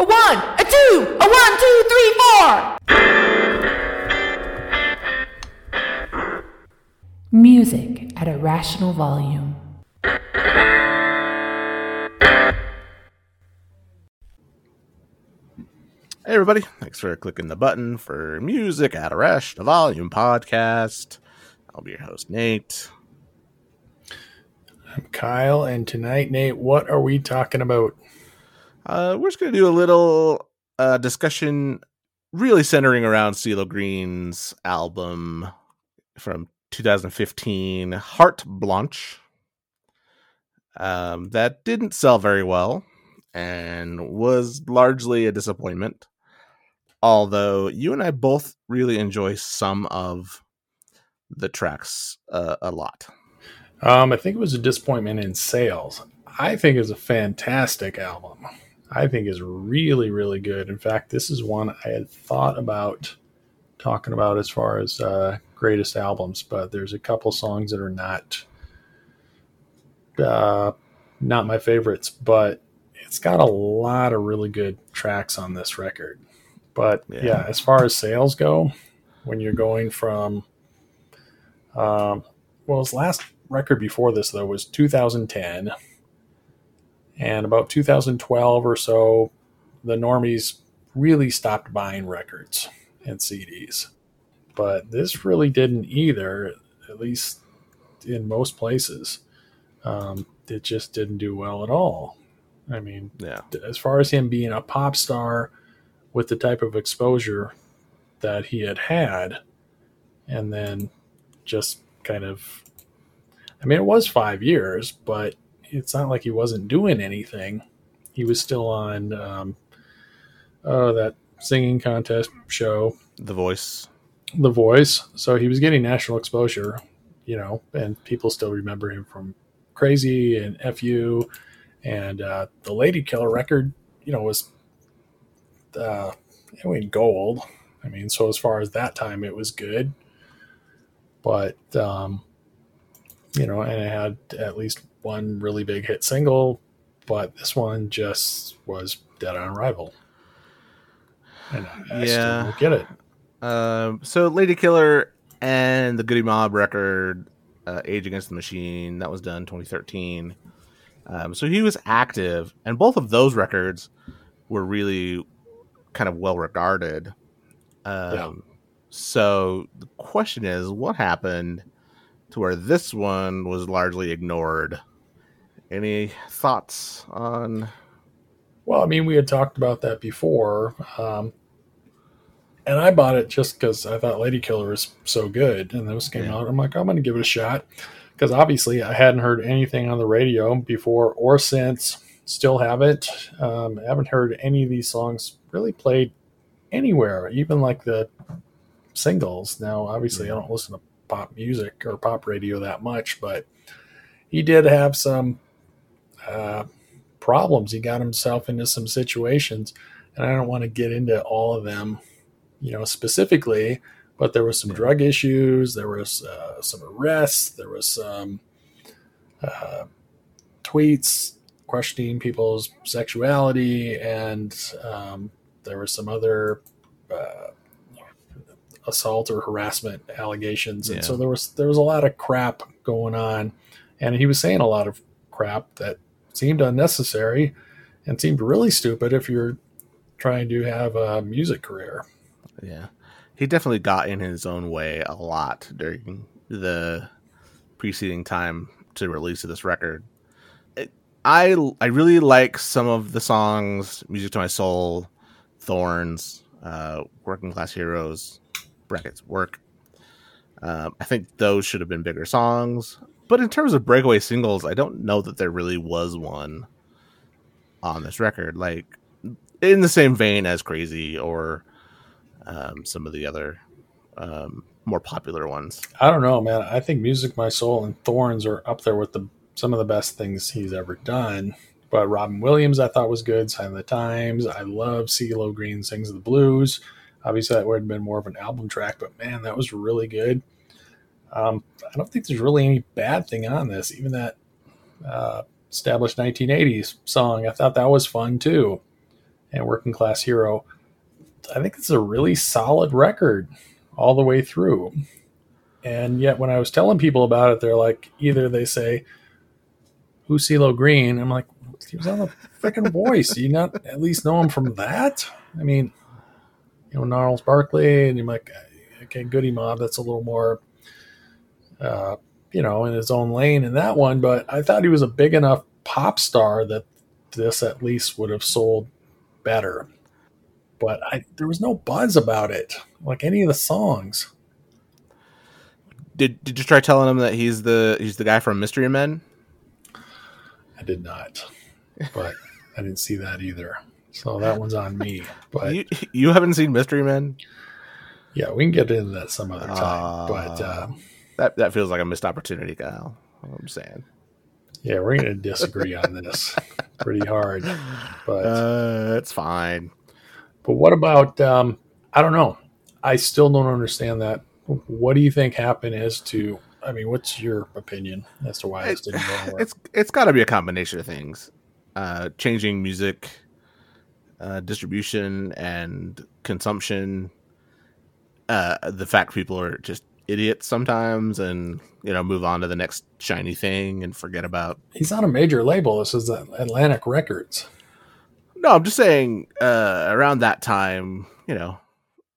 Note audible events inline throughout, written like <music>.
A one, a two, a one, two, three, four. Music at a rational volume. Hey everybody, thanks for clicking the button for Music at a Rational Volume podcast. I'll be your host, Nate. I'm Kyle, and tonight, Nate, what are we talking about? Uh, we're just going to do a little uh, discussion really centering around CeeLo Green's album from 2015, Heart Blanche. Um, that didn't sell very well and was largely a disappointment. Although you and I both really enjoy some of the tracks uh, a lot. Um, I think it was a disappointment in sales. I think it's a fantastic album. I think is really, really good. In fact, this is one I had thought about talking about as far as uh, greatest albums, but there's a couple songs that are not uh, not my favorites, but it's got a lot of really good tracks on this record. But yeah, Yeah. as far as sales go, when you're going from, um, well, his last record before this though was 2010, and about 2012 or so, the normies really stopped buying records and CDs. But this really didn't either, at least in most places. Um, it just didn't do well at all. I mean, Yeah. as far as him being a pop star with the type of exposure that he had had, and then just kind of, I mean, it was five years, but it's not like he wasn't doing anything. He was still on um, uh, that singing contest show, The voice. The Voice. So he was getting national exposure, you know, and people still remember him from Crazy and FU and uh, the Lady Killer record, you know, was uh, it went gold. I mean, so as far as that time, it was good, but um, you know, and it had at least one really big hit single, but this one just was dead on arrival. And I, I still don't get it. Um, so Lady Killer and the Goodie Mob record, uh, Age Against the Machine, that was done 2013. Um, so he was active, and both of those records were really kind of well regarded. Um, Yeah. So the question is, what happened to where this one was largely ignored? Any thoughts on? Well, I mean, we had talked about that before, um, and I bought it just because I thought Lady Killer was so good, and this came Yeah. out. I'm like, I'm going to give it a shot because obviously I hadn't heard anything on the radio before or since. Still haven't. Um, haven't heard any of these songs really played anywhere, even like the singles. Now, obviously, I don't listen to pop music or pop radio that much, but he did have some. Uh, problems. He got himself into some situations, and I don't want to get into all of them, you know, specifically. But there was some drug issues. There was uh, some arrests. There was some uh, tweets questioning people's sexuality, and um, there was some other uh, assault or harassment allegations. And Yeah. so there was there was a lot of crap going on, and he was saying a lot of crap that seemed unnecessary and seemed really stupid if you're trying to have a music career. Yeah, he definitely got in his own way a lot during the preceding time to release this record. I I really like some of the songs, "Music to My Soul," "Thorns," uh, "Working Class Heroes," brackets work. Um, I think those should have been bigger songs. But in terms of breakaway singles, I don't know that there really was one on this record. Like in the same vein as "Crazy" or um, some of the other um, more popular ones. I don't know, man. I think Music My Soul and Thorns are up there with the some of the best things he's ever done. But Robin Williams, I thought was good. Sign of the Times. I love CeeLo Green sings of the blues. Obviously, that would have been more of an album track, but man, that was really good. Um, I don't think there's really any bad thing on this. Even that uh, established 1980s song, I thought that was fun too. and Working Class Hero. I think it's a really solid record all the way through. And yet, when I was telling people about it, they're like, either they say, Who's CeeLo Green? I'm like, He was on the freaking <laughs> voice. Do you not at least know him from that? I mean, you know, Gnarls Barkley, and you're like, okay, Goodie Mob, that's a little more, uh, you know, in his own lane in that one. But I thought he was a big enough pop star that this at least would have sold better. But I, there was no buzz about it, like any of the songs. Did Did you try telling him that he's the he's the guy from Mystery Men? I did not, but I didn't see that either. So that one's on me. But you you haven't seen Mystery Men? yeah, we can get into that some other time. but uh, That that feels like a missed opportunity, Kyle. I'm saying. yeah, we're going to disagree on this <laughs> pretty hard. But Uh, it's fine. But what about? Um, I don't know. I still don't understand that. What do you think happened as to? I mean, what's your opinion as to why this didn't go <sighs> anywhere? It's it's got to be a combination of things. Uh, changing music uh, distribution and consumption. Uh, the fact people are just idiots sometimes, and you know, move on to the next shiny thing and forget about. He's on a major label. This is Atlantic Records. No, I'm just saying. Uh, around that time, you know,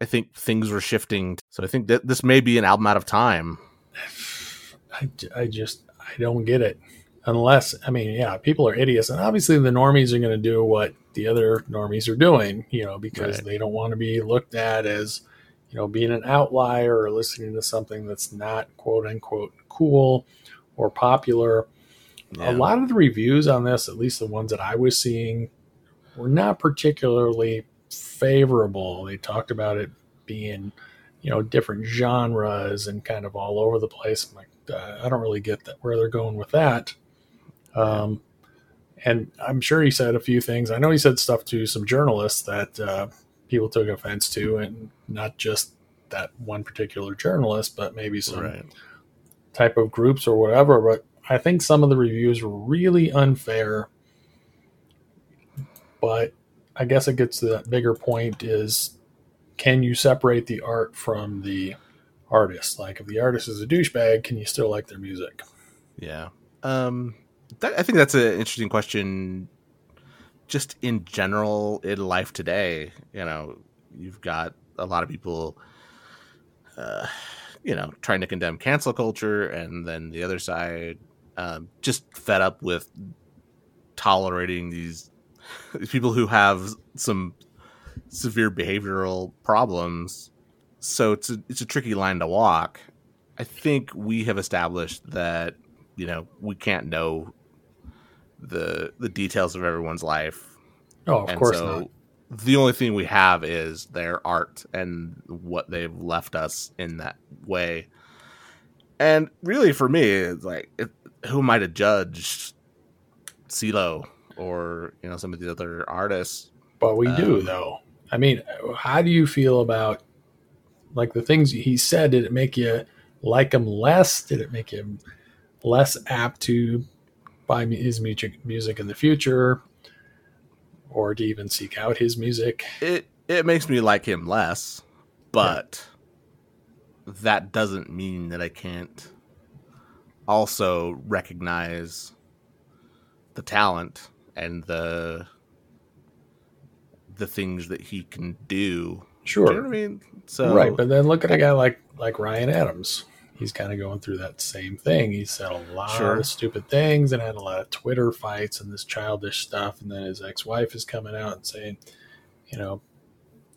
I think things were shifting. So I think that this may be an album out of time. <sighs> I, I just I don't get it. Unless I mean, yeah, people are idiots, and obviously the normies are going to do what the other normies are doing, you know, because Right. they don't want to be looked at as, you know, being an outlier or listening to something that's not quote unquote cool or popular. Yeah. A lot of the reviews on this, at least the ones that I was seeing, were not particularly favorable. They talked about it being, you know, different genres and kind of all over the place. I'm like, uh, I don't really get that where they're going with that. Um, and I'm sure he said a few things. I know he said stuff to some journalists that uh, people took offense to, and not just that one particular journalist, but maybe some Right. type of groups or whatever. But I think some of the reviews were really unfair. But I guess it gets to that bigger point is can you separate the art from the artist? Like if the artist is a douchebag, can you still like their music? Yeah. Um, that, I think that's an interesting question. Just in general, in life today, you know, you've got a lot of people, uh, you know, trying to condemn cancel culture, and then the other side, um, just fed up with tolerating these, these people who have some severe behavioral problems. So it's a, it's a tricky line to walk. I think we have established that you know we can't know the the details of everyone's life Oh, of and course so not. the only thing we have is their art and what they've left us in that way and really for me it's like it, who am i to judge CeeLo or you know some of the other artists But we do, um, though. I mean, how do you feel about like the things he said? Did it make you like him less? Did it make him less apt to buy his music music in the future, or to even seek out his music? it it makes me like him less, but that doesn't mean that I can't also recognize the talent and the the things that he can do. Sure, Do you know what I mean? So right. But then look at a guy like like Ryan Adams. He's kind of going through that same thing. He said a lot Sure. of stupid things and had a lot of Twitter fights and this childish stuff. And then his ex wife is coming out and saying, you know,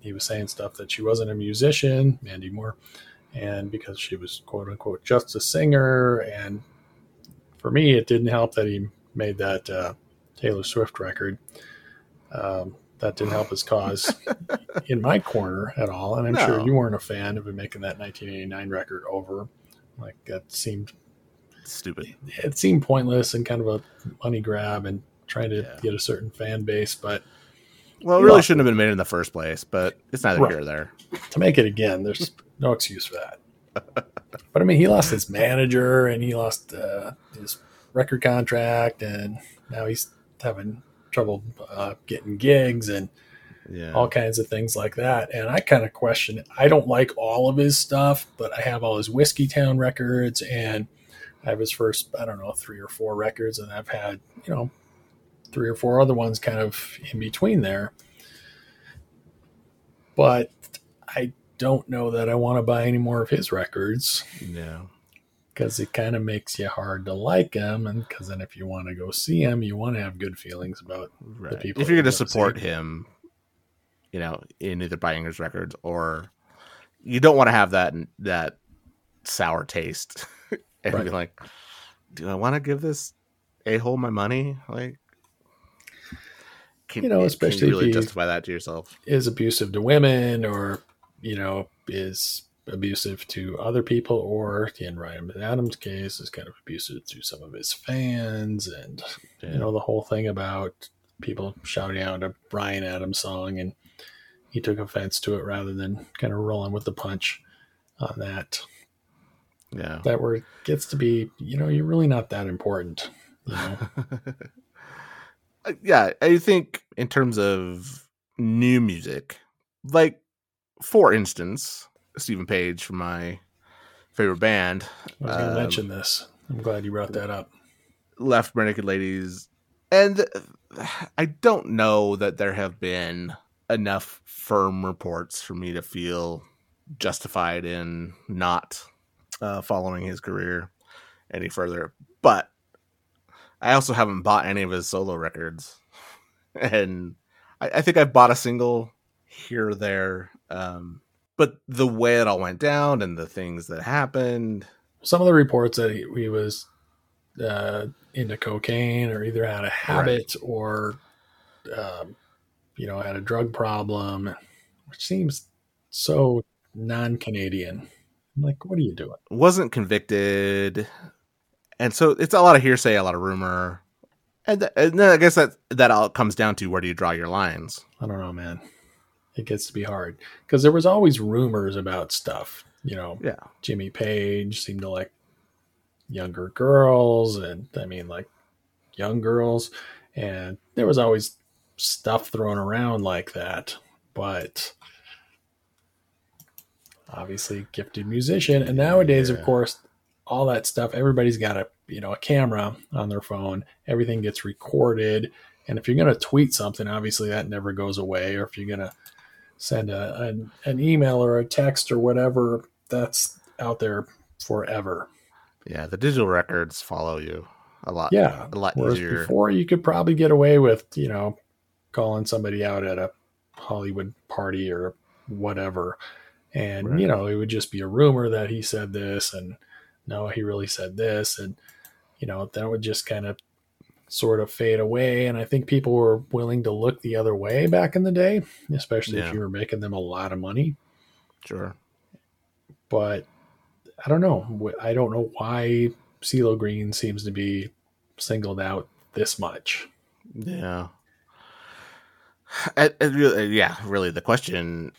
he was saying stuff that she wasn't a musician, Mandy Moore, and because she was quote unquote just a singer. And for me, it didn't help that he made that uh, Taylor Swift record. Um, that didn't help his cause <laughs> in my corner at all. And I'm sure you weren't a fan of him making that 1989 record over. Like that seemed stupid. it seemed pointless and kind of a money grab and trying to Yeah. get a certain fan base. But Well, it really shouldn't have been made in the first place, but it's neither Right. here or there. to make it again, there's no excuse for that. But I mean, he lost his manager and he lost uh, his record contract, and now he's having trouble uh, getting gigs. And Yeah. all kinds of things like that. And I kind of question it. I don't like all of his stuff, but I have all his Whiskeytown records and I have his first, I don't know, three or four records, and I've had, you know, three or four other ones kind of in between there. But I don't know that I want to buy any more of his records yeah. because it kind of makes you hard to like him. And because then if you want to go see him, you want to have good feelings about Right. people if you're going to support him. You know, in either buying his records or you don't want to have that that sour taste <laughs> and be like, do I want to give this a hole my money? Like, can, You know, especially if really you- justify that to yourself. is abusive to women or you know is abusive to other people or in Ryan Adams' case is kind of abusive to some of his fans and Yeah. you know the whole thing about people shouting out a Bryan Adams song and he took offense to it rather than kind of rolling with the punch on that. Yeah. that where it gets to be you know you're really not that important you know? <laughs> Uh, yeah, I think in terms of new music, like for instance, Steven Page from my favorite band I was going to Um, mention this. I'm glad you brought that up. Left Naked Ladies, and I don't know that there have been enough firm reports for me to feel justified in not uh, following his career any further. But I also haven't bought any of his solo records, <laughs> and I, I think I've bought a single here or there. Um, but the way it all went down and the things that happened, some of the reports that he, he was uh, into cocaine or either had a habit or um, you know had a drug problem which seems so non-canadian. I'm like what are you doing? Wasn't convicted, and so it's a lot of hearsay, a lot of rumor, and, th- and then I guess that that all comes down to where do you draw your lines? i don't know man. It gets to be hard. Because there was always rumors about stuff you know. Yeah, jimmy page seemed to like younger girls and i mean like young girls. And there was always stuff thrown around like that but obviously gifted musician and nowadays of course all that stuff everybody's got a you know a camera on their phone everything gets recorded and if you're going to tweet something obviously that never goes away or if you're going to send a, an, an email or a text or whatever that's out there forever yeah. The digital records follow you a lot. yeah a lot whereas easier. before you could probably get away with you know calling somebody out at a hollywood party or whatever and Right. you know it would just be a rumor that he said this and no he really said this and you know that would just kind of sort of fade away and i think people were willing to look the other way back in the day especially Yeah. if you were making them a lot of money Sure. but I don't know. I don't know why CeeLo Green seems to be singled out this much. Yeah. It, it really, yeah, really. The question: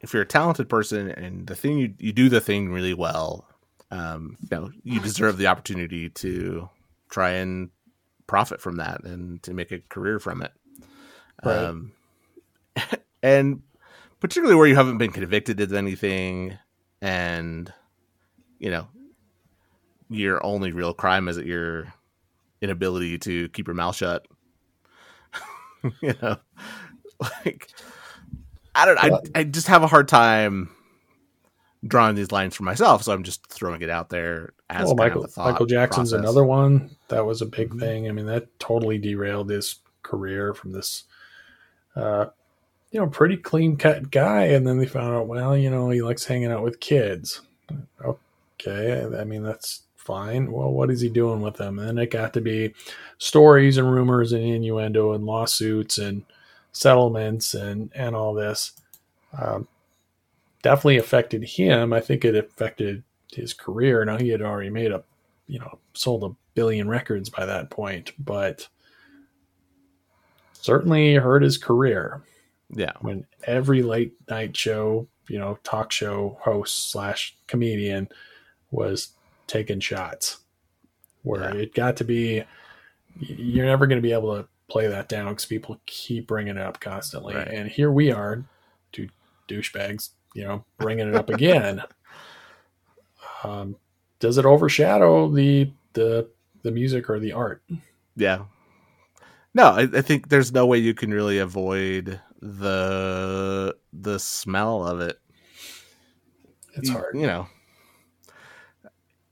If you're a talented person and the thing you you do the thing really well, um, you know, you deserve the opportunity to try and profit from that and to make a career from it. Right. Um, <laughs> and particularly where you haven't been convicted of anything, and you know, your only real crime is that your inability to keep your mouth shut. <laughs> you know, like I don't. I I just have a hard time drawing these lines for myself, so I'm just throwing it out there as well, Michael of a thought Michael Jackson's process. another one that was a big Mhm. thing. I mean, that totally derailed his career from this, uh, you know, pretty clean cut guy, and then they found out, well, you know, he likes hanging out with kids. Okay, I mean that's fine. Well, what is he doing with them? And then it got to be stories and rumors and innuendo and lawsuits and settlements and and all this. Um, definitely affected him. I think it affected his career. Now he had already made a, you know, sold a billion records by that point, but certainly hurt his career Yeah, when every late night show, you know, talk show host slash comedian was taking shots. Where Yeah. it got to be, you're never going to be able to play that down because people keep bringing it up constantly. Right. And here we are, two douchebags, you know, bringing it up again. <laughs> um, does it overshadow the the the music or the art? Yeah. No, I, I think there's no way you can really avoid the the smell of it. It's hard. You know,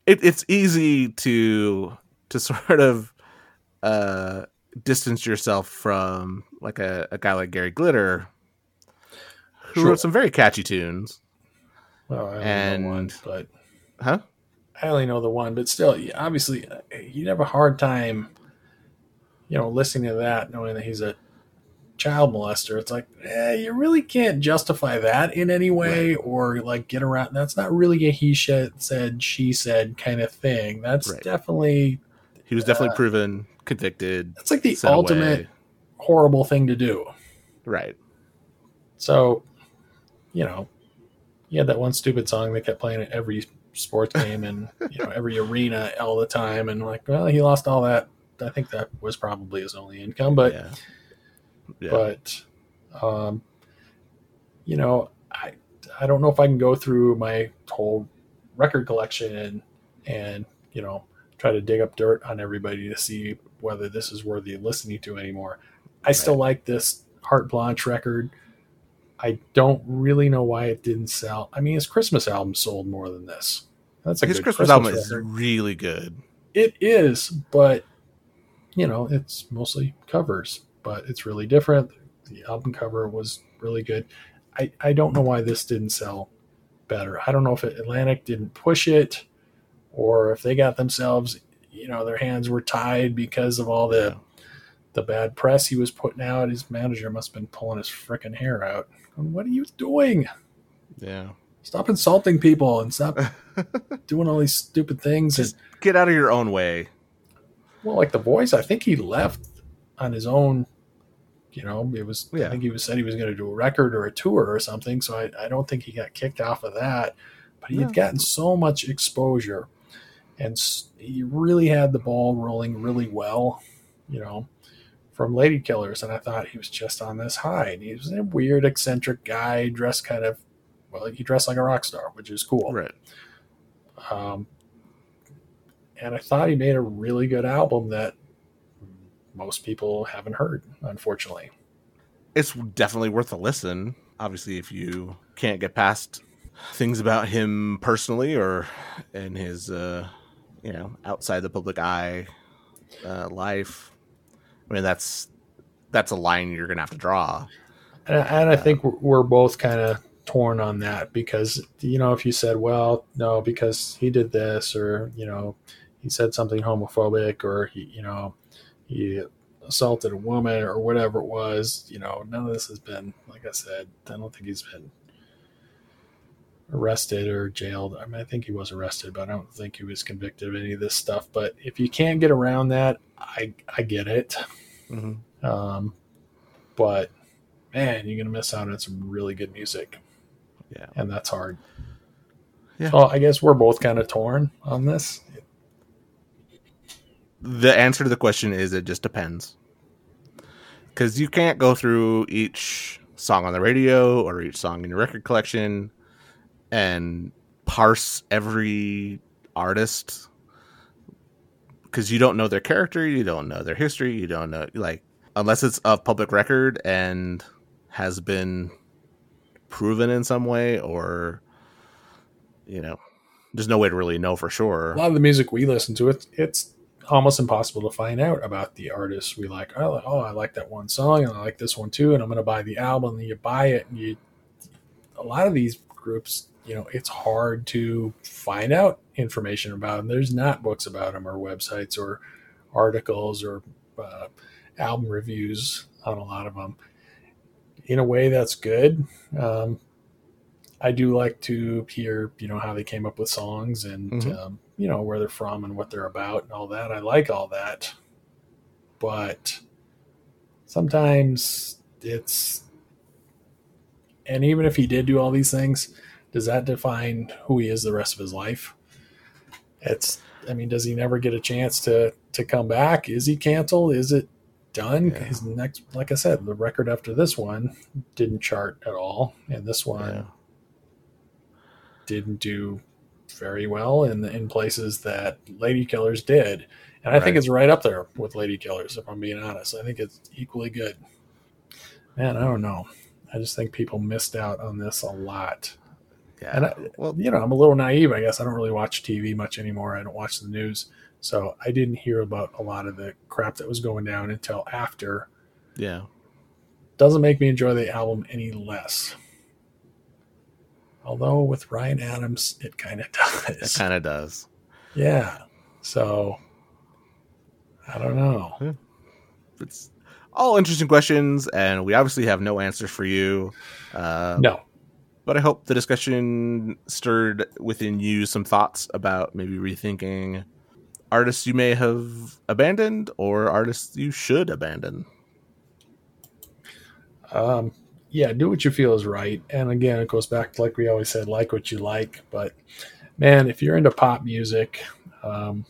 it, it's easy to to <laughs> sort of uh, distance yourself from like a, a guy like Gary Glitter, who Sure. wrote some very catchy tunes. Well, I only and- know one, but Huh? I only know the one. But still, obviously, uh, you'd have a hard time, you know, listening to that, knowing that he's a child molester. It's like, eh, you really can't justify that in any way, or like get around. That's not really a he said, said she said kind of thing. That's Right. definitely He was definitely proven convicted. that's like the ultimate away. horrible thing to do. Right. So, you know, he had that one stupid song they kept playing at every sports <laughs> game and you know every arena all the time, and like, well, he lost all that. I think that was probably his only income, but yeah. Yeah. but um, you know, I I don't know if I can go through my whole record collection and and you know try to dig up dirt on everybody to see whether this is worthy of listening to anymore. I still like this Heart Blanche record. I don't really know why it didn't sell. I mean, his Christmas album sold more than this. That's a His good Christmas, album is really good. It is, but you know, it's mostly covers, but it's really different. The album cover was really good. I, I don't know why this didn't sell better. I don't know if Atlantic didn't push it or if they got themselves, you know, their hands were tied because of all the the bad press he was putting out. His manager must have been pulling his freaking hair out. What are you doing? Yeah. Stop insulting people and stop <laughs> doing all these stupid things. And get out of your own way. Well, like the Voice, I think he left on his own. You know, it was. Yeah. I think he was said he was going to do a record or a tour or something. So I, I don't think he got kicked off of that. But he No. had gotten so much exposure, and he really had the ball rolling really well. You know, from Lady Killers, and I thought he was just on this high. And he was a weird, eccentric guy, dressed kind of well. He dressed like a rock star, which is cool. Right. Um, and I thought he made a really good album that most people haven't heard, unfortunately. It's definitely worth a listen. Obviously, if you can't get past things about him personally or in his, uh, you know, outside the public eye uh, life, I mean, that's that's a line you're gonna have to draw. And, and I think we're, we're both kind of torn on that because, you know, if you said, well, no, because he did this, or, you know, he said something homophobic, or, he, you know, he assaulted a woman, or whatever it was, you know, none of this has been, like I said, I don't think he's been arrested or jailed. I mean, I think he was arrested, but I don't think he was convicted of any of this stuff. But if you can't get around that, I, I get it. hmm Um, but man, you're gonna miss out on some really good music, Yeah. and that's hard. Yeah. So I guess we're both kind of torn on this. The answer to the question is it just depends. Because you can't go through each song on the radio or each song in your record collection and parse every artist because you don't know their character, you don't know their history, you don't know like unless it's a public record and has been proven in some way or you know there's no way to really know for sure. A lot of the music we listen to, it's it's almost impossible to find out about the artists we like. Oh, oh, I like that one song, and I like this one too, and I'm going to buy the album. And you buy it, and you. A lot of these groups, you know, it's hard to find out information about them. There's not books about them, or websites, or articles, or uh, album reviews on a lot of them. In a way, that's good. Um, I do like to hear, you know, how they came up with songs and, Mhm. um, you know, where they're from and what they're about and all that. I like all that. But sometimes it's, and even if he did do all these things, does that define who he is the rest of his life? It's, I mean, does he never get a chance to, to come back? Is he canceled? Is it, done. Yeah. His next, like I said, the record after this one didn't chart at all, and this one Yeah. didn't do very well in in places that Lady Killers did. And I think it's right up there with Lady Killers, if I'm being honest. I think it's equally good. Man, I don't know. I just think people missed out on this a lot. Yeah. And I, well, you know, I'm a little naive. I guess I don't really watch TV much anymore. I don't watch the news, so I didn't hear about a lot of the crap that was going down until after. yeah. Doesn't make me enjoy the album any less. Although with Ryan Adams, it kind of <laughs> does. It kind of does. Yeah. So I don't know. It's all interesting questions, and we obviously have no answers for you. Uh, No. but I hope the discussion stirred within you some thoughts about maybe rethinking artists you may have abandoned or artists you should abandon. Um, yeah, do what you feel is right. And again, it goes back to like we always said, like what you like. But man, if you're into pop music, um,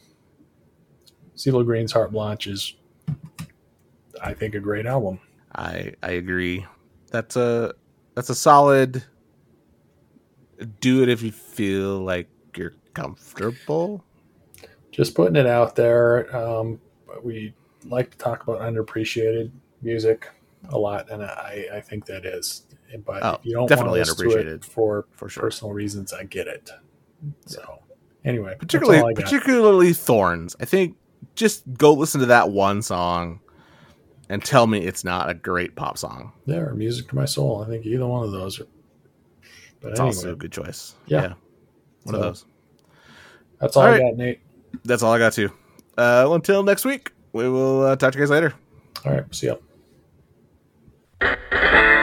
CeeLo Green's Heart Blanche is, I think, a great album. I I agree. That's a that's a solid. Do it if you feel like you're comfortable. Just putting it out there. Um, we like to talk about underappreciated music a lot, and I, I think that is. But Oh, you don't definitely want to to it for For sure. personal reasons, I get it. So anyway, particularly all I got. particularly thorns i think just go listen to that one song and tell me it's not a great pop song Yeah, or music to my soul. I think either one of those are. But it's anyway, also a good choice Yeah. one So- of those that's all, All I got, Nate. that's all i got to uh well, until next week we will uh, talk to you guys later All right, see ya. Thank you.